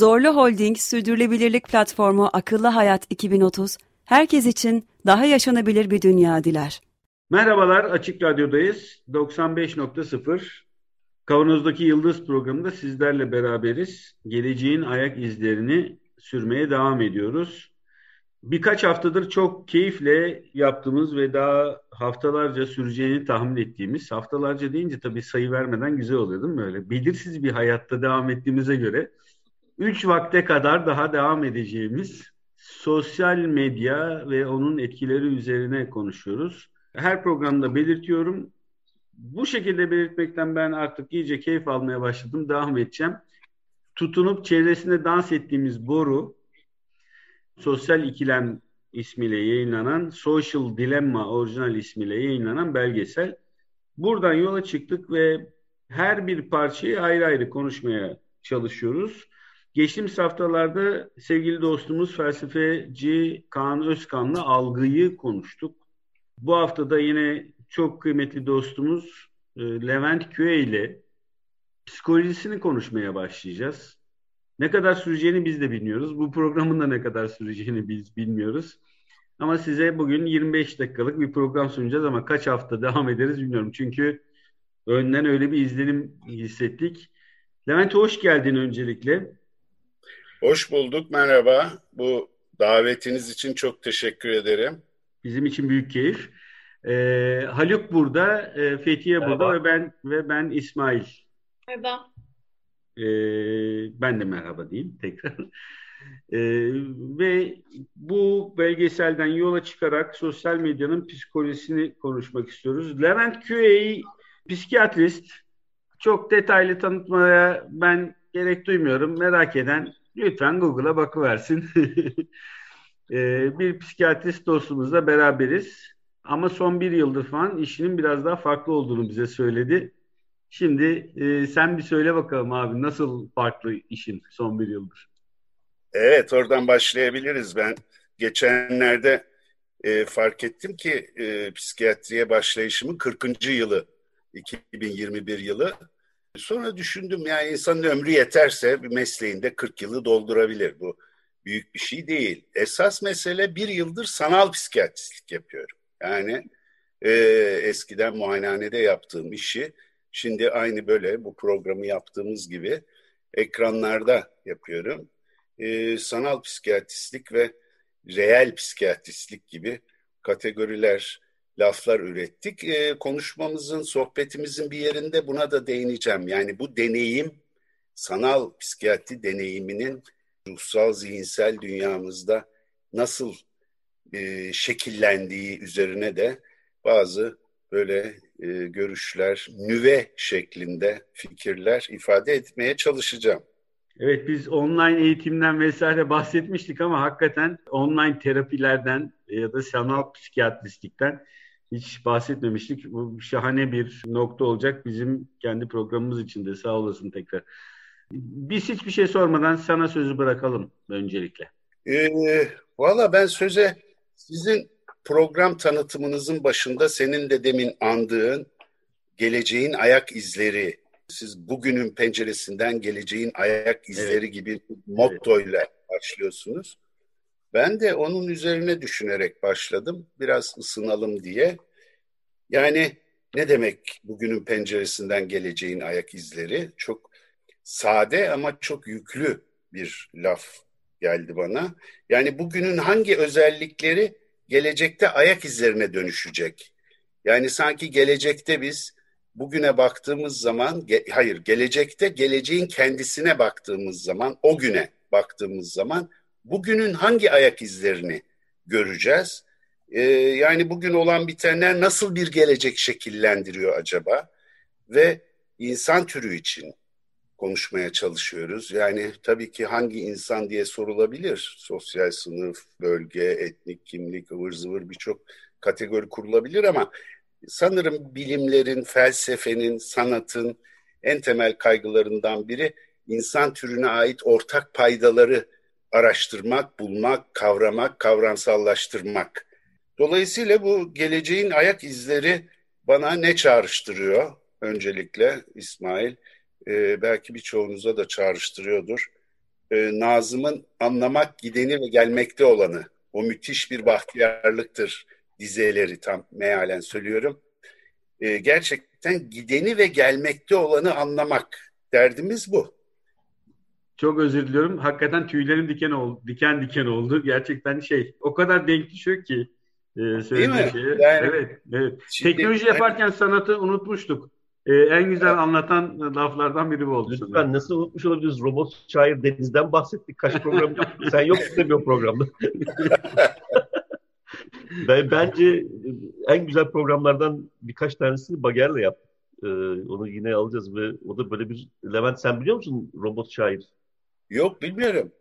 Zorlu Holding Sürdürülebilirlik Platformu Akıllı Hayat 2030, herkes için daha yaşanabilir bir dünya diler. Merhabalar, Açık Radyo'dayız. 95.0 Kavanoz'daki Yıldız programında sizlerle beraberiz. Geleceğin ayak izlerini sürmeye devam ediyoruz. Birkaç haftadır çok keyifle yaptığımız ve daha haftalarca süreceğini tahmin ettiğimiz, haftalarca deyince tabii sayı vermeden güzel oluyor değil mi öyle? Belirsiz bir hayatta devam ettiğimize göre 3 vakte kadar daha devam edeceğimiz sosyal medya ve onun etkileri üzerine konuşuyoruz. Her programda belirtiyorum. Bu şekilde belirtmekten ben artık iyice keyif almaya başladım. Devam edeceğim. Tutunup çevresinde dans ettiğimiz boru Sosyal İkilem ismiyle yayınlanan Social Dilemma orijinal ismiyle yayınlanan belgesel. Buradan yola çıktık ve her bir parçayı ayrı ayrı konuşmaya çalışıyoruz. Geçtiğimiz haftalarda sevgili dostumuz felsefeci Kaan Özkan'la algıyı konuştuk. Bu haftada yine çok kıymetli dostumuz e, Levent Köye ile psikolojisini konuşmaya başlayacağız. Ne kadar süreceğini biz de bilmiyoruz. Bu programın da ne kadar süreceğini biz bilmiyoruz. Ama size bugün 25 dakikalık bir program sunacağız ama kaç hafta devam ederiz bilmiyorum. Çünkü önden öyle bir izlenim hissettik. Levent hoş geldin öncelikle. Hoş bulduk, merhaba. Bu davetiniz için çok teşekkür ederim. Bizim için büyük keyif. Ee, Haluk burada, e, Fethiye merhaba. burada ve ben ve ben İsmail. Merhaba. Ee, ben de merhaba diyeyim tekrar. Ee, ve bu belgeselden yola çıkarak sosyal medyanın psikolojisini konuşmak istiyoruz. Levent Küey psikiyatrist. Çok detaylı tanıtmaya ben gerek duymuyorum. Merak eden lütfen Google'a bakıversin. ee, bir psikiyatrist dostumuzla beraberiz. Ama son bir yıldır falan işinin biraz daha farklı olduğunu bize söyledi. Şimdi e, sen bir söyle bakalım abi nasıl farklı işin son bir yıldır? Evet oradan başlayabiliriz. Ben geçenlerde e, fark ettim ki e, psikiyatriye başlayışımın 40. yılı 2021 yılı. Sonra düşündüm yani insanın ömrü yeterse bir mesleğinde 40 yılı doldurabilir. Bu büyük bir şey değil. Esas mesele bir yıldır sanal psikiyatristlik yapıyorum. Yani e, eskiden muayenehanede yaptığım işi Şimdi aynı böyle bu programı yaptığımız gibi ekranlarda yapıyorum. Ee, sanal psikiyatristlik ve reel psikiyatristlik gibi kategoriler, laflar ürettik. Ee, konuşmamızın, sohbetimizin bir yerinde buna da değineceğim. Yani bu deneyim, sanal psikiyatri deneyiminin ruhsal, zihinsel dünyamızda nasıl e, şekillendiği üzerine de bazı böyle e, görüşler, nüve şeklinde fikirler ifade etmeye çalışacağım. Evet biz online eğitimden vesaire bahsetmiştik ama hakikaten online terapilerden ya da sanal psikiyatristlikten hiç bahsetmemiştik. Bu şahane bir nokta olacak bizim kendi programımız için de sağ olasın tekrar. Biz hiçbir şey sormadan sana sözü bırakalım öncelikle. Ee, Valla ben söze sizin program tanıtımınızın başında senin de demin andığın geleceğin ayak izleri, siz bugünün penceresinden geleceğin ayak izleri evet. gibi mottoyla başlıyorsunuz. Ben de onun üzerine düşünerek başladım. Biraz ısınalım diye. Yani ne demek bugünün penceresinden geleceğin ayak izleri? Çok sade ama çok yüklü bir laf geldi bana. Yani bugünün hangi özellikleri gelecekte ayak izlerine dönüşecek. Yani sanki gelecekte biz bugüne baktığımız zaman, ge, hayır gelecekte geleceğin kendisine baktığımız zaman, o güne baktığımız zaman bugünün hangi ayak izlerini göreceğiz? Ee, yani bugün olan bitenler nasıl bir gelecek şekillendiriyor acaba? Ve insan türü için, konuşmaya çalışıyoruz. Yani tabii ki hangi insan diye sorulabilir. Sosyal sınıf, bölge, etnik kimlik, ıvır zıvır birçok kategori kurulabilir ama sanırım bilimlerin, felsefenin, sanatın en temel kaygılarından biri insan türüne ait ortak paydaları araştırmak, bulmak, kavramak, kavramsallaştırmak. Dolayısıyla bu geleceğin ayak izleri bana ne çağrıştırıyor öncelikle İsmail? Ee, belki birçoğunuza da çağrıştırıyordur. Ee, Nazım'ın anlamak gideni ve gelmekte olanı. O müthiş bir bahtiyarlıktır dizeleri tam mealen söylüyorum. Ee, gerçekten gideni ve gelmekte olanı anlamak. Derdimiz bu. Çok özür diliyorum. Hakikaten tüylerim diken oldu, diken diken oldu. Gerçekten şey, o kadar denk düşüyor ki e, Değil mi? şeye. Yani, evet, evet. Şimdi, Teknoloji yaparken sanatı unutmuştuk. E, en güzel anlatan laflardan biri bu oldu. Lütfen sanırım. nasıl unutmuş olabiliriz? Robot şair Deniz'den bahsettik. Kaç program Sen yoksun o programda. ben, bence en güzel programlardan birkaç tanesini Bager'le yaptık. Ee, onu yine alacağız ve o da böyle bir... Levent sen biliyor musun robot şair? Yok bilmiyorum.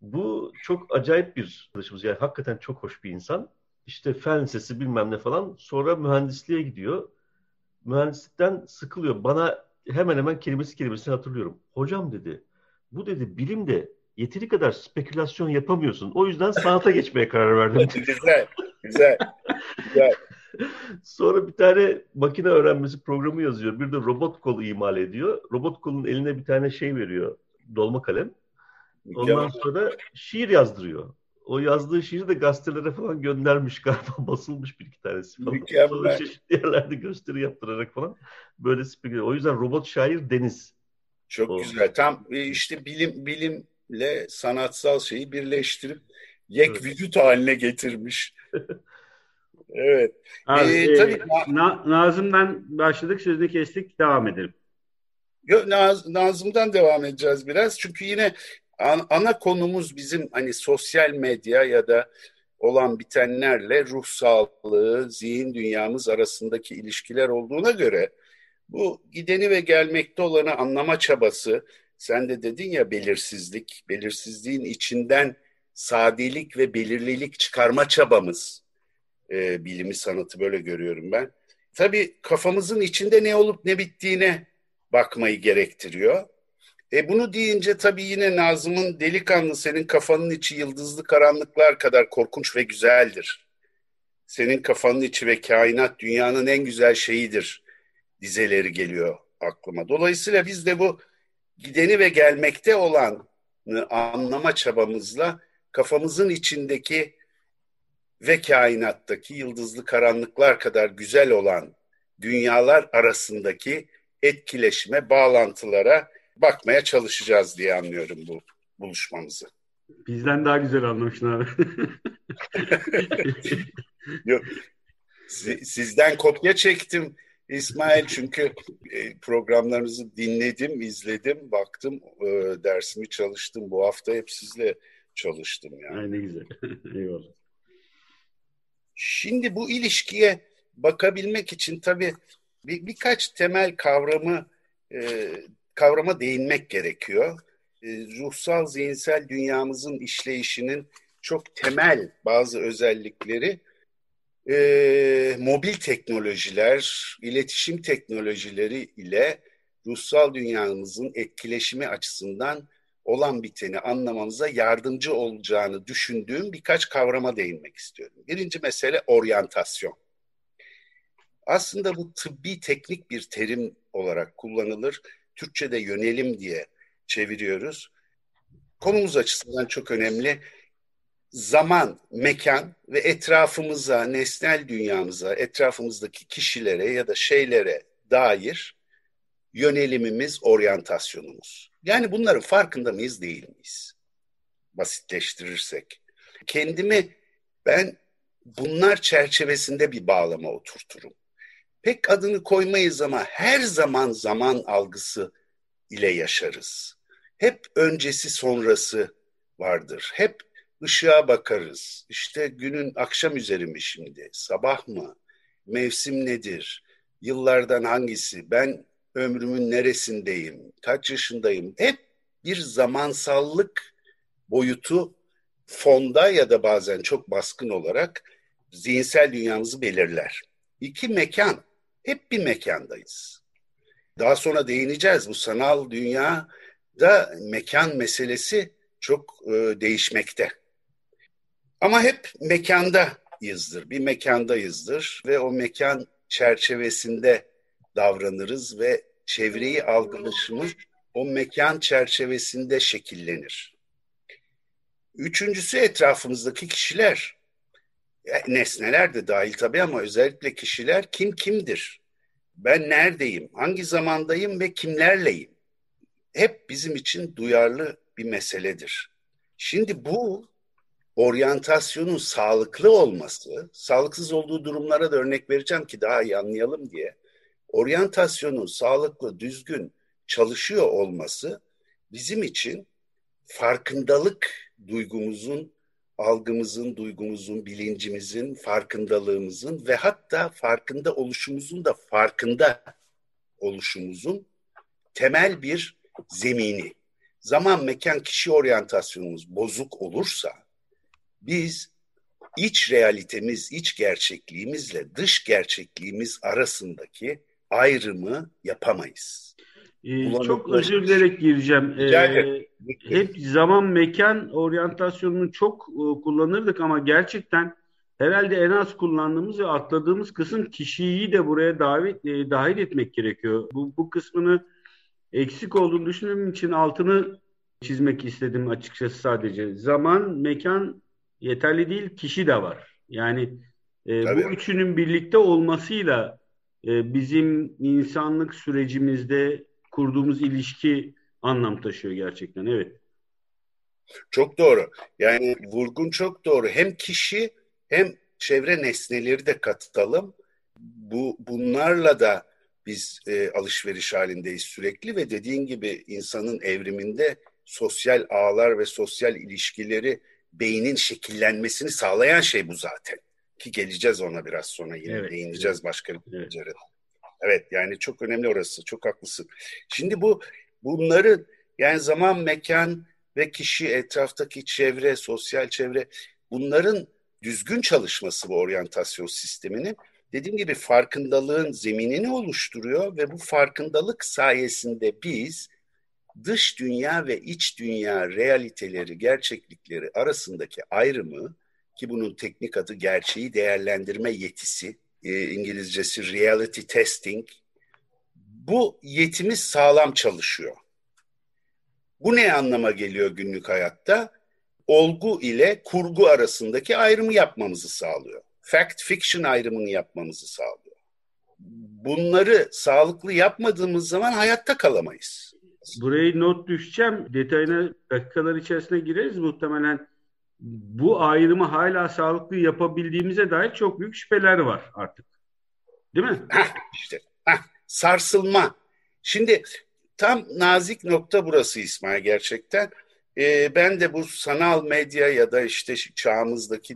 Bu çok acayip bir arkadaşımız. Yani hakikaten çok hoş bir insan. İşte fen lisesi bilmem ne falan. Sonra mühendisliğe gidiyor. Mühendislikten sıkılıyor. Bana hemen hemen kelimesi kelimesini hatırlıyorum. Hocam dedi, bu dedi bilimde yeteri kadar spekülasyon yapamıyorsun. O yüzden sanata geçmeye karar verdim. güzel, güzel. güzel. Sonra bir tane makine öğrenmesi programı yazıyor. Bir de robot kol imal ediyor. Robot kolun eline bir tane şey veriyor. Dolma kalem. Ondan sonra şiir yazdırıyor. O yazdığı şiiri de gazetelere falan göndermiş galiba. Basılmış bir iki tanesi falan. Mükemmel. Sonra çeşitli yerlerde gösteri yaptırarak falan. Böyle spekülasyon. O yüzden robot şair Deniz. Çok O- güzel. Tam e, işte bilim bilimle sanatsal şeyi birleştirip yek Evet. vücut haline getirmiş. evet. Abi, Ee, e, tabii- Na- Nazım'dan başladık, sözünü kestik, devam edelim. Naz, Nazım'dan devam edeceğiz biraz. Çünkü yine an- ana konumuz bizim hani sosyal medya ya da olan bitenlerle ruh sağlığı, zihin dünyamız arasındaki ilişkiler olduğuna göre bu gideni ve gelmekte olanı anlama çabası, sen de dedin ya belirsizlik, belirsizliğin içinden sadelik ve belirlilik çıkarma çabamız, e, bilimi sanatı böyle görüyorum ben. Tabii kafamızın içinde ne olup ne bittiğine bakmayı gerektiriyor. E bunu deyince tabii yine Nazım'ın delikanlı senin kafanın içi yıldızlı karanlıklar kadar korkunç ve güzeldir. Senin kafanın içi ve kainat dünyanın en güzel şeyidir dizeleri geliyor aklıma. Dolayısıyla biz de bu gideni ve gelmekte olanı anlama çabamızla kafamızın içindeki ve kainattaki yıldızlı karanlıklar kadar güzel olan dünyalar arasındaki etkileşime, bağlantılara bakmaya çalışacağız diye anlıyorum bu buluşmamızı. Bizden daha güzel anlamışsın abi. Yok, si- sizden kopya çektim İsmail çünkü e, programlarınızı dinledim, izledim, baktım, e, dersimi çalıştım. Bu hafta hep sizle çalıştım yani. Ay ne güzel. Eyvallah. Şimdi bu ilişkiye bakabilmek için tabii bir, birkaç temel kavramı e, kavrama değinmek gerekiyor. E, ruhsal, zihinsel dünyamızın işleyişinin çok temel bazı özellikleri e, mobil teknolojiler, iletişim teknolojileri ile ruhsal dünyamızın etkileşimi açısından olan biteni anlamamıza yardımcı olacağını düşündüğüm birkaç kavrama değinmek istiyorum. Birinci mesele oryantasyon. Aslında bu tıbbi teknik bir terim olarak kullanılır. Türkçe'de yönelim diye çeviriyoruz. Konumuz açısından çok önemli. Zaman, mekan ve etrafımıza, nesnel dünyamıza, etrafımızdaki kişilere ya da şeylere dair yönelimimiz, oryantasyonumuz. Yani bunların farkında mıyız, değil miyiz? Basitleştirirsek. Kendimi ben bunlar çerçevesinde bir bağlama oturturum. Pek adını koymayız ama her zaman zaman algısı ile yaşarız. Hep öncesi sonrası vardır. Hep ışığa bakarız. İşte günün akşam üzeri mi şimdi? Sabah mı? Mevsim nedir? Yıllardan hangisi? Ben ömrümün neresindeyim, kaç yaşındayım hep bir zamansallık boyutu fonda ya da bazen çok baskın olarak zihinsel dünyamızı belirler. İki mekan, hep bir mekandayız. Daha sonra değineceğiz bu sanal dünya da mekan meselesi çok e, değişmekte. Ama hep mekandayızdır, bir mekandayızdır ve o mekan çerçevesinde davranırız ve çevreyi algılaşımız o mekan çerçevesinde şekillenir. Üçüncüsü etrafımızdaki kişiler. Nesneler de dahil tabii ama özellikle kişiler kim kimdir? Ben neredeyim? Hangi zamandayım ve kimlerleyim? Hep bizim için duyarlı bir meseledir. Şimdi bu oryantasyonun sağlıklı olması, sağlıksız olduğu durumlara da örnek vereceğim ki daha iyi anlayalım diye. Oryantasyonun sağlıklı, düzgün çalışıyor olması bizim için farkındalık duygumuzun, algımızın, duygumuzun, bilincimizin, farkındalığımızın ve hatta farkında oluşumuzun da farkında oluşumuzun temel bir zemini. Zaman, mekan, kişi oryantasyonumuz bozuk olursa biz iç realitemiz, iç gerçekliğimizle dış gerçekliğimiz arasındaki ayrımı yapamayız. Ee, çok özür dilerek gireceğim. Ee, hep zaman mekan oryantasyonunu çok e, kullanırdık ama gerçekten herhalde en az kullandığımız ve atladığımız kısım kişiyi de buraya davet e, dahil etmek gerekiyor. Bu, bu kısmını eksik olduğunu düşündüğüm için altını çizmek istedim açıkçası sadece. Zaman, mekan yeterli değil, kişi de var. Yani e, bu üçünün birlikte olmasıyla e, bizim insanlık sürecimizde kurduğumuz ilişki anlam taşıyor gerçekten. Evet. Çok doğru. Yani vurgun çok doğru. Hem kişi hem çevre nesneleri de katalım. Bu bunlarla da biz e, alışveriş halindeyiz sürekli ve dediğin gibi insanın evriminde sosyal ağlar ve sosyal ilişkileri beynin şekillenmesini sağlayan şey bu zaten. Ki geleceğiz ona biraz sonra yine evet, değineceğiz evet. başka bir evet. Evet yani çok önemli orası. Çok haklısın. Şimdi bu bunların yani zaman, mekan ve kişi, etraftaki çevre, sosyal çevre bunların düzgün çalışması bu oryantasyon sisteminin dediğim gibi farkındalığın zeminini oluşturuyor ve bu farkındalık sayesinde biz dış dünya ve iç dünya realiteleri, gerçeklikleri arasındaki ayrımı ki bunun teknik adı gerçeği değerlendirme yetisi e, İngilizcesi reality testing. Bu yetimiz sağlam çalışıyor. Bu ne anlama geliyor günlük hayatta? Olgu ile kurgu arasındaki ayrımı yapmamızı sağlıyor. Fact fiction ayrımını yapmamızı sağlıyor. Bunları sağlıklı yapmadığımız zaman hayatta kalamayız. Burayı not düşeceğim. Detayına dakikalar içerisinde gireriz muhtemelen bu ayrımı hala sağlıklı yapabildiğimize dair çok büyük şüpheler var artık. Değil mi? Heh, işte heh, sarsılma. Şimdi tam nazik nokta burası İsmail gerçekten. Ee, ben de bu sanal medya ya da işte çağımızdaki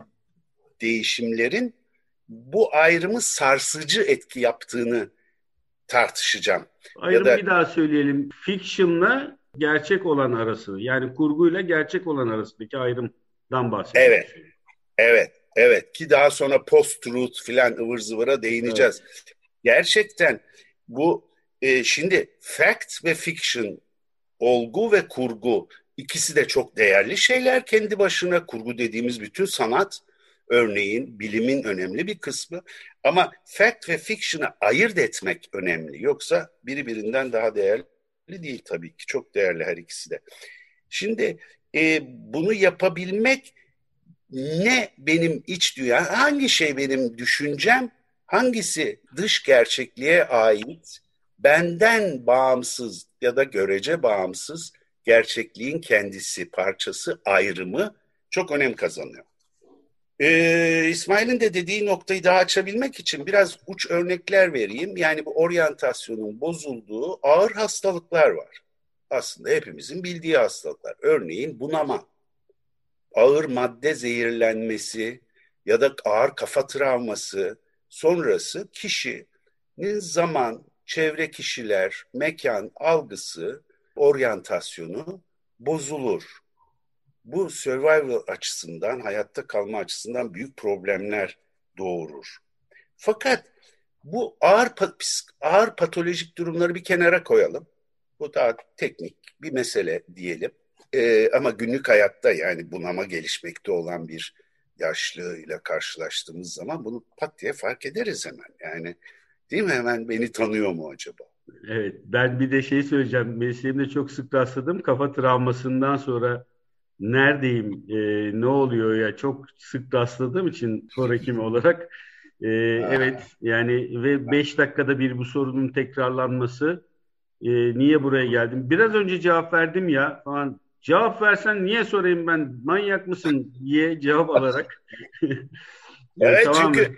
değişimlerin bu ayrımı sarsıcı etki yaptığını tartışacağım. Ayrımı da, bir daha söyleyelim. Fiction'la gerçek olan arası yani kurguyla gerçek olan arasındaki ayrım dan bahsediyoruz. Evet. Evet. Evet ki daha sonra post-truth filan ıvır zıvıra değineceğiz. Evet. Gerçekten bu e, şimdi fact ve fiction olgu ve kurgu ikisi de çok değerli şeyler kendi başına. Kurgu dediğimiz bütün sanat örneğin bilimin önemli bir kısmı. Ama fact ve fiction'ı ayırt etmek önemli. Yoksa biri birinden daha değerli değil tabii ki. Çok değerli her ikisi de. Şimdi e, bunu yapabilmek ne benim iç dünya, hangi şey benim düşüncem, hangisi dış gerçekliğe ait, benden bağımsız ya da görece bağımsız gerçekliğin kendisi, parçası, ayrımı çok önem kazanıyor. Ee, İsmail'in de dediği noktayı daha açabilmek için biraz uç örnekler vereyim. Yani bu oryantasyonun bozulduğu ağır hastalıklar var aslında hepimizin bildiği hastalıklar. Örneğin bunama, ağır madde zehirlenmesi ya da ağır kafa travması sonrası kişinin zaman, çevre kişiler, mekan algısı, oryantasyonu bozulur. Bu survival açısından, hayatta kalma açısından büyük problemler doğurur. Fakat bu ağır, ağır patolojik durumları bir kenara koyalım. Bu daha teknik bir mesele diyelim. Ee, ama günlük hayatta yani bunama gelişmekte olan bir yaşlıyla karşılaştığımız zaman bunu pat diye fark ederiz hemen. Yani değil mi hemen beni tanıyor mu acaba? Evet ben bir de şey söyleyeceğim. Mesleğimde çok sık rastladım. Kafa travmasından sonra neredeyim, e, ne oluyor ya çok sık rastladığım için spor hekimi olarak. E, evet yani ve 5 dakikada bir bu sorunun tekrarlanması e, niye buraya geldim? Biraz önce cevap verdim ya falan. Cevap versen niye sorayım ben manyak mısın diye cevap alarak. evet tamam çünkü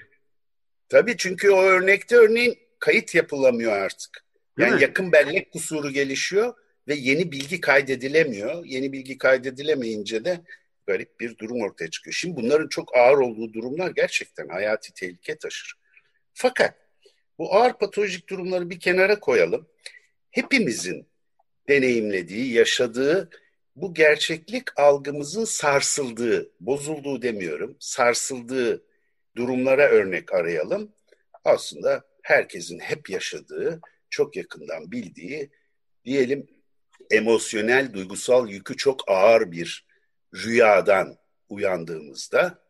tabii çünkü o örnekte örneğin kayıt yapılamıyor artık. Yani yakın bellek kusuru gelişiyor ve yeni bilgi kaydedilemiyor. Yeni bilgi kaydedilemeyince de garip bir durum ortaya çıkıyor. Şimdi bunların çok ağır olduğu durumlar gerçekten hayati tehlike taşır. Fakat bu ağır patolojik durumları bir kenara koyalım. Hepimizin deneyimlediği, yaşadığı bu gerçeklik algımızın sarsıldığı, bozulduğu demiyorum, sarsıldığı durumlara örnek arayalım. Aslında herkesin hep yaşadığı, çok yakından bildiği, diyelim emosyonel, duygusal yükü çok ağır bir rüyadan uyandığımızda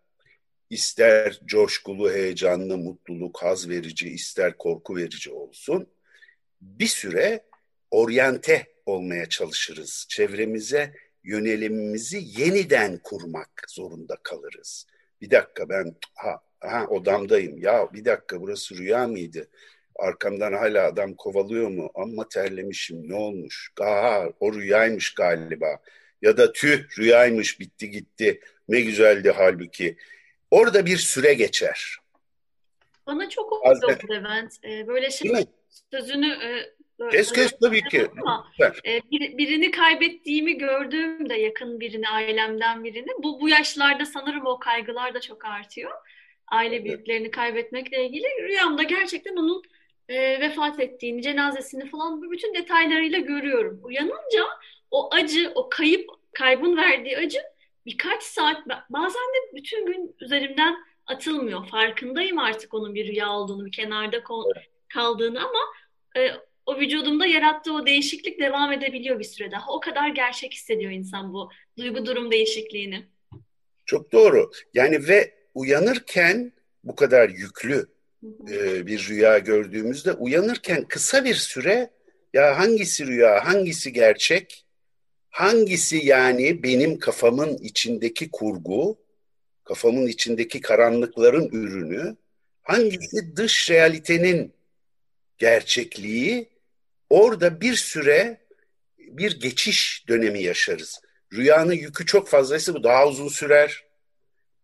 ister coşkulu, heyecanlı, mutluluk, haz verici, ister korku verici olsun bir süre oryante olmaya çalışırız. Çevremize yönelimimizi yeniden kurmak zorunda kalırız. Bir dakika ben ha, ha odamdayım. Ya bir dakika burası rüya mıydı? Arkamdan hala adam kovalıyor mu? Amma terlemişim ne olmuş? Aha o rüyaymış galiba. Ya da tüh rüyaymış bitti gitti. Ne güzeldi halbuki. Orada bir süre geçer. Bana çok oldu Levent. Ee, böyle şey sözünü e, Kes kes tabii ki. Ama, e, bir, birini kaybettiğimi gördüğümde yakın birini, ailemden birini bu, bu yaşlarda sanırım o kaygılar da çok artıyor. Aile büyüklerini kaybetmekle ilgili rüyamda gerçekten onun e, vefat ettiğini, cenazesini falan bütün detaylarıyla görüyorum. Uyanınca o acı, o kayıp, kaybın verdiği acı birkaç saat, bazen de bütün gün üzerimden atılmıyor. Farkındayım artık onun bir rüya olduğunu, bir kenarda kaldığını ama e, o vücudumda yarattığı o değişiklik devam edebiliyor bir süre daha. O kadar gerçek hissediyor insan bu duygu durum değişikliğini. Çok doğru. Yani ve uyanırken bu kadar yüklü e, bir rüya gördüğümüzde uyanırken kısa bir süre ya hangisi rüya, hangisi gerçek, hangisi yani benim kafamın içindeki kurgu, kafamın içindeki karanlıkların ürünü, hangisi dış realitenin gerçekliği orada bir süre bir geçiş dönemi yaşarız. Rüyanın yükü çok fazlaysa bu daha uzun sürer.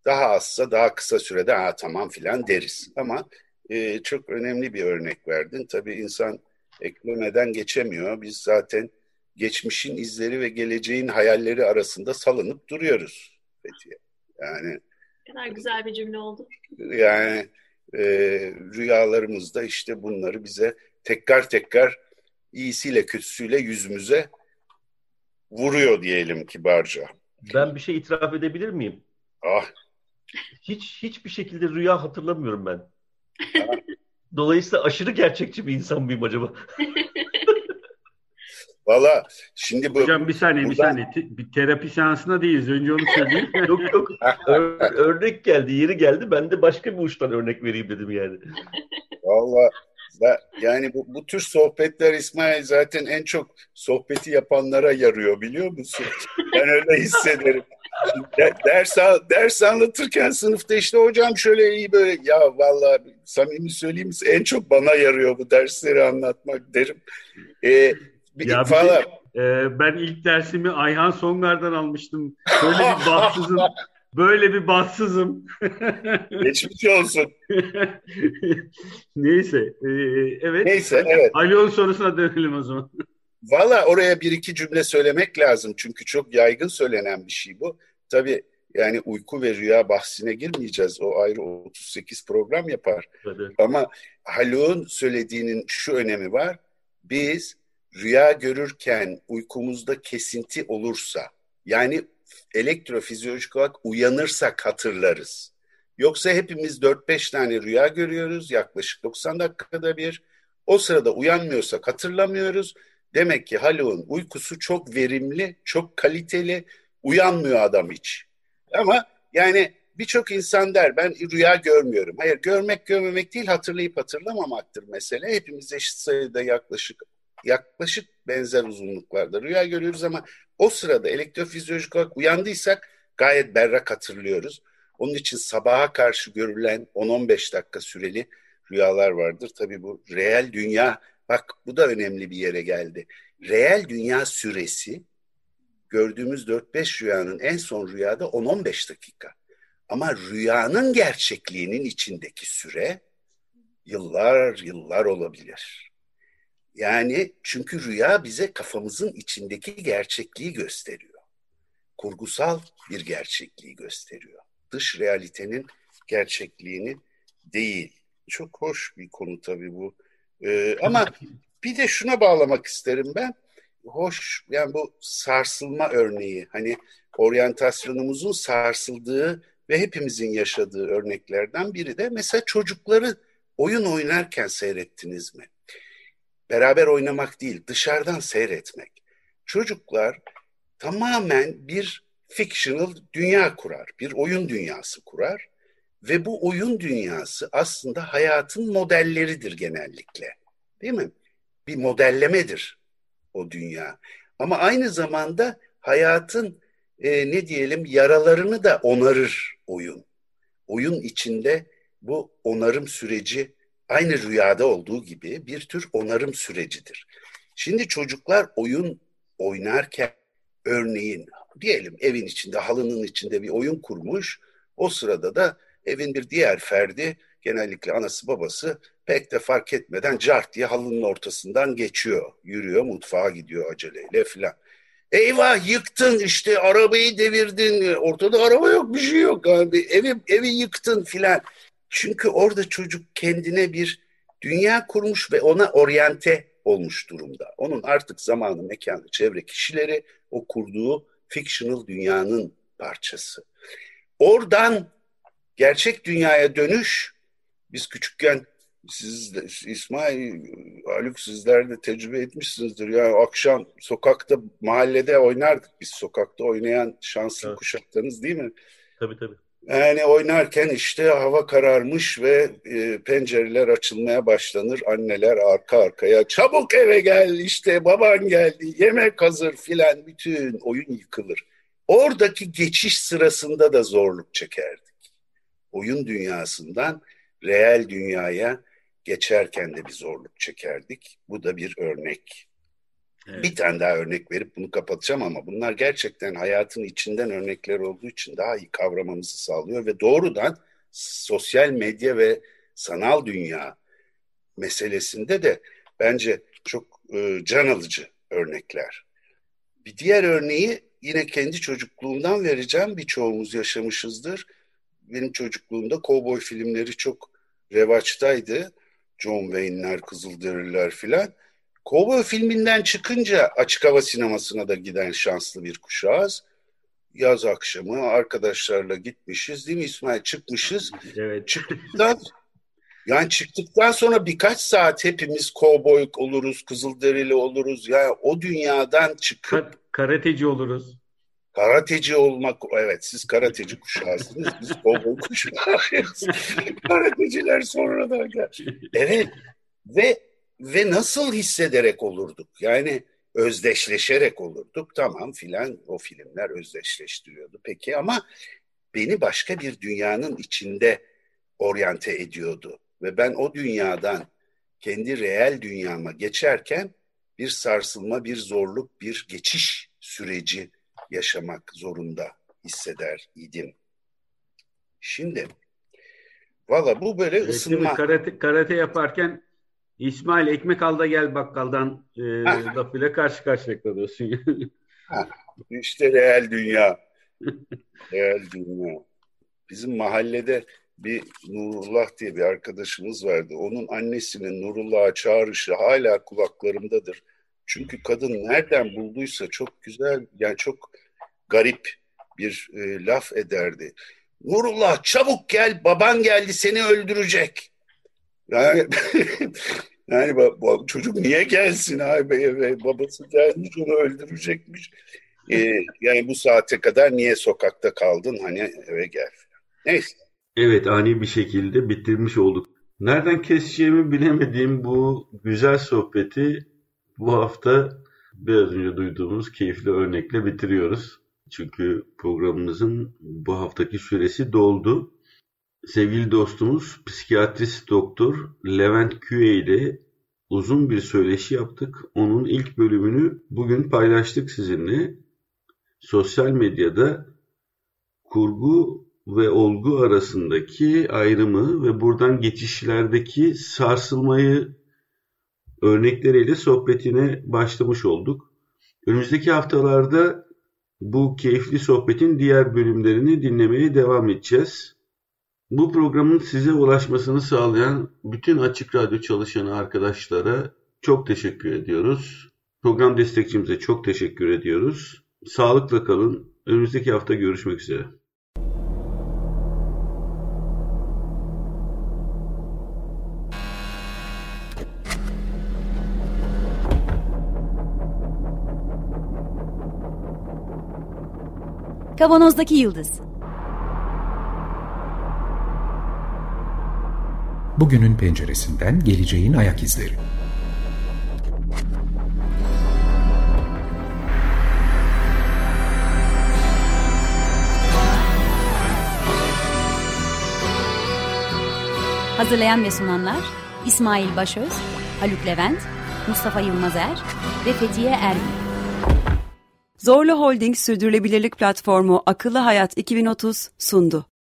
Daha azsa daha kısa sürede ha tamam filan deriz. Ama e, çok önemli bir örnek verdin. Tabii insan eklemeden geçemiyor. Biz zaten geçmişin izleri ve geleceğin hayalleri arasında salınıp duruyoruz Fethiye. Yani ne kadar güzel bir cümle oldu. Yani e, rüyalarımızda işte bunları bize tekrar tekrar iyisiyle kötüsüyle yüzümüze vuruyor diyelim kibarca. Ben bir şey itiraf edebilir miyim? Ah. Hiç hiçbir şekilde rüya hatırlamıyorum ben. Dolayısıyla aşırı gerçekçi bir insan mıyım acaba? Valla şimdi bu... Hocam bir saniye buradan... bir saniye. Bir terapi seansında değiliz. Önce onu söyleyeyim. yok yok. Ör, örnek geldi, yeri geldi. Ben de başka bir uçtan örnek vereyim dedim yani. Valla yani bu, bu tür sohbetler İsmail zaten en çok sohbeti yapanlara yarıyor biliyor musun? Ben öyle hissederim. ders, ders anlatırken sınıfta işte hocam şöyle iyi böyle ya vallahi samimi söyleyeyim en çok bana yarıyor bu dersleri anlatmak derim. Ee, bir, ya falan. Bir e, ben ilk dersimi Ayhan Songar'dan almıştım. Böyle bir bahtsızım. Böyle bir bahtsızım. Geçmiş olsun. Neyse. E, evet. Neyse evet. Alion sorusuna dönelim o zaman. Valla oraya bir iki cümle söylemek lazım. Çünkü çok yaygın söylenen bir şey bu. Tabii Yani uyku ve rüya bahsine girmeyeceğiz. O ayrı 38 program yapar. Evet. Ama Haluk'un söylediğinin şu önemi var. Biz rüya görürken uykumuzda kesinti olursa yani elektrofizyolojik olarak uyanırsak hatırlarız. Yoksa hepimiz 4-5 tane rüya görüyoruz yaklaşık 90 dakikada bir. O sırada uyanmıyorsak hatırlamıyoruz. Demek ki Haluk'un uykusu çok verimli, çok kaliteli, uyanmıyor adam hiç. Ama yani birçok insan der ben rüya görmüyorum. Hayır görmek görmemek değil hatırlayıp hatırlamamaktır mesele. Hepimiz eşit sayıda yaklaşık yaklaşık benzer uzunluklarda rüya görüyoruz ama o sırada elektrofizyolojik olarak uyandıysak gayet berrak hatırlıyoruz. Onun için sabaha karşı görülen 10-15 dakika süreli rüyalar vardır. Tabii bu reel dünya, bak bu da önemli bir yere geldi. Reel dünya süresi gördüğümüz 4-5 rüyanın en son rüyada 10-15 dakika. Ama rüyanın gerçekliğinin içindeki süre yıllar yıllar olabilir. Yani çünkü rüya bize kafamızın içindeki gerçekliği gösteriyor. Kurgusal bir gerçekliği gösteriyor. Dış realitenin gerçekliğini değil. Çok hoş bir konu tabii bu. Ee, ama bir de şuna bağlamak isterim ben. Hoş yani bu sarsılma örneği hani oryantasyonumuzun sarsıldığı ve hepimizin yaşadığı örneklerden biri de mesela çocukları oyun oynarken seyrettiniz mi? Beraber oynamak değil, dışarıdan seyretmek. Çocuklar tamamen bir fictional dünya kurar, bir oyun dünyası kurar ve bu oyun dünyası aslında hayatın modelleridir genellikle. Değil mi? Bir modellemedir o dünya. Ama aynı zamanda hayatın e, ne diyelim yaralarını da onarır oyun. Oyun içinde bu onarım süreci aynı rüyada olduğu gibi bir tür onarım sürecidir. Şimdi çocuklar oyun oynarken örneğin diyelim evin içinde halının içinde bir oyun kurmuş. O sırada da evin bir diğer ferdi genellikle anası babası pek de fark etmeden cart diye halının ortasından geçiyor. Yürüyor mutfağa gidiyor aceleyle filan. Eyvah yıktın işte arabayı devirdin. Ortada araba yok bir şey yok abi. Evi, evi yıktın filan. Çünkü orada çocuk kendine bir dünya kurmuş ve ona oryante olmuş durumda. Onun artık zamanı, mekanı, çevre kişileri o kurduğu fictional dünyanın parçası. Oradan gerçek dünyaya dönüş biz küçükken siz de, İsmail, Haluk sizler de tecrübe etmişsinizdir. Yani akşam sokakta, mahallede oynardık biz. Sokakta oynayan şanslı evet. kuşaklarınız değil mi? Tabii tabii. Yani oynarken işte hava kararmış ve e, pencereler açılmaya başlanır. Anneler arka arkaya çabuk eve gel işte baban geldi yemek hazır filan bütün oyun yıkılır. Oradaki geçiş sırasında da zorluk çekerdik. Oyun dünyasından reel dünyaya geçerken de bir zorluk çekerdik. Bu da bir örnek. Evet. Bir tane daha örnek verip bunu kapatacağım ama bunlar gerçekten hayatın içinden örnekler olduğu için daha iyi kavramamızı sağlıyor ve doğrudan sosyal medya ve sanal dünya meselesinde de bence çok e, can alıcı örnekler. Bir diğer örneği yine kendi çocukluğumdan vereceğim. Birçoğumuz yaşamışızdır. Benim çocukluğumda kovboy filmleri çok revaçtaydı. John Wayne'ler, Kızılderililer filan. Kovboy filminden çıkınca açık hava sinemasına da giden şanslı bir kuşağız. Yaz akşamı arkadaşlarla gitmişiz değil mi İsmail? Çıkmışız. Evet. Çıktıktan yani çıktıktan sonra birkaç saat hepimiz kovboy oluruz, kızılderili oluruz. Yani o dünyadan çıkıp... Karateci oluruz. Karateci olmak, evet siz karateci kuşağısınız, biz kovboy kuşağıyız. Karateciler sonradan gel. Evet ve ve nasıl hissederek olurduk? Yani özdeşleşerek olurduk. Tamam filan o filmler özdeşleştiriyordu. Peki ama beni başka bir dünyanın içinde oryante ediyordu. Ve ben o dünyadan kendi reel dünyama geçerken bir sarsılma, bir zorluk, bir geçiş süreci yaşamak zorunda hisseder idim. Şimdi valla bu böyle ısınma. Karate, karate yaparken İsmail ekmek al da gel bakkaldan e, lafıyla karşı karşıya kalıyorsun. İşte real dünya. Hayal dünya. Bizim mahallede bir Nurullah diye bir arkadaşımız vardı. Onun annesinin Nurullah'a çağrışı hala kulaklarımdadır. Çünkü kadın nereden bulduysa çok güzel, yani çok garip bir e, laf ederdi. Nurullah çabuk gel, baban geldi seni öldürecek. Yani, yani bu çocuk niye gelsin abi eve? Babası gelmiş onu öldürecekmiş. Ee, yani bu saate kadar niye sokakta kaldın? Hani eve gel. Neyse. Evet ani bir şekilde bitirmiş olduk. Nereden keseceğimi bilemediğim bu güzel sohbeti bu hafta biraz önce duyduğumuz keyifli örnekle bitiriyoruz. Çünkü programımızın bu haftaki süresi doldu. Sevgili dostumuz psikiyatrist doktor Levent Küye ile uzun bir söyleşi yaptık. Onun ilk bölümünü bugün paylaştık sizinle. Sosyal medyada kurgu ve olgu arasındaki ayrımı ve buradan geçişlerdeki sarsılmayı örnekleriyle sohbetine başlamış olduk. Önümüzdeki haftalarda bu keyifli sohbetin diğer bölümlerini dinlemeye devam edeceğiz. Bu programın size ulaşmasını sağlayan bütün Açık Radyo çalışanı arkadaşlara çok teşekkür ediyoruz. Program destekçimize çok teşekkür ediyoruz. Sağlıkla kalın. Önümüzdeki hafta görüşmek üzere. Kavanozdaki Yıldız Bugünün penceresinden geleceğin ayak izleri. Hazırlayan ve sunanlar İsmail Başöz, Haluk Levent, Mustafa Yılmazer ve Fethiye Erbil. Zorlu Holding Sürdürülebilirlik Platformu Akıllı Hayat 2030 sundu.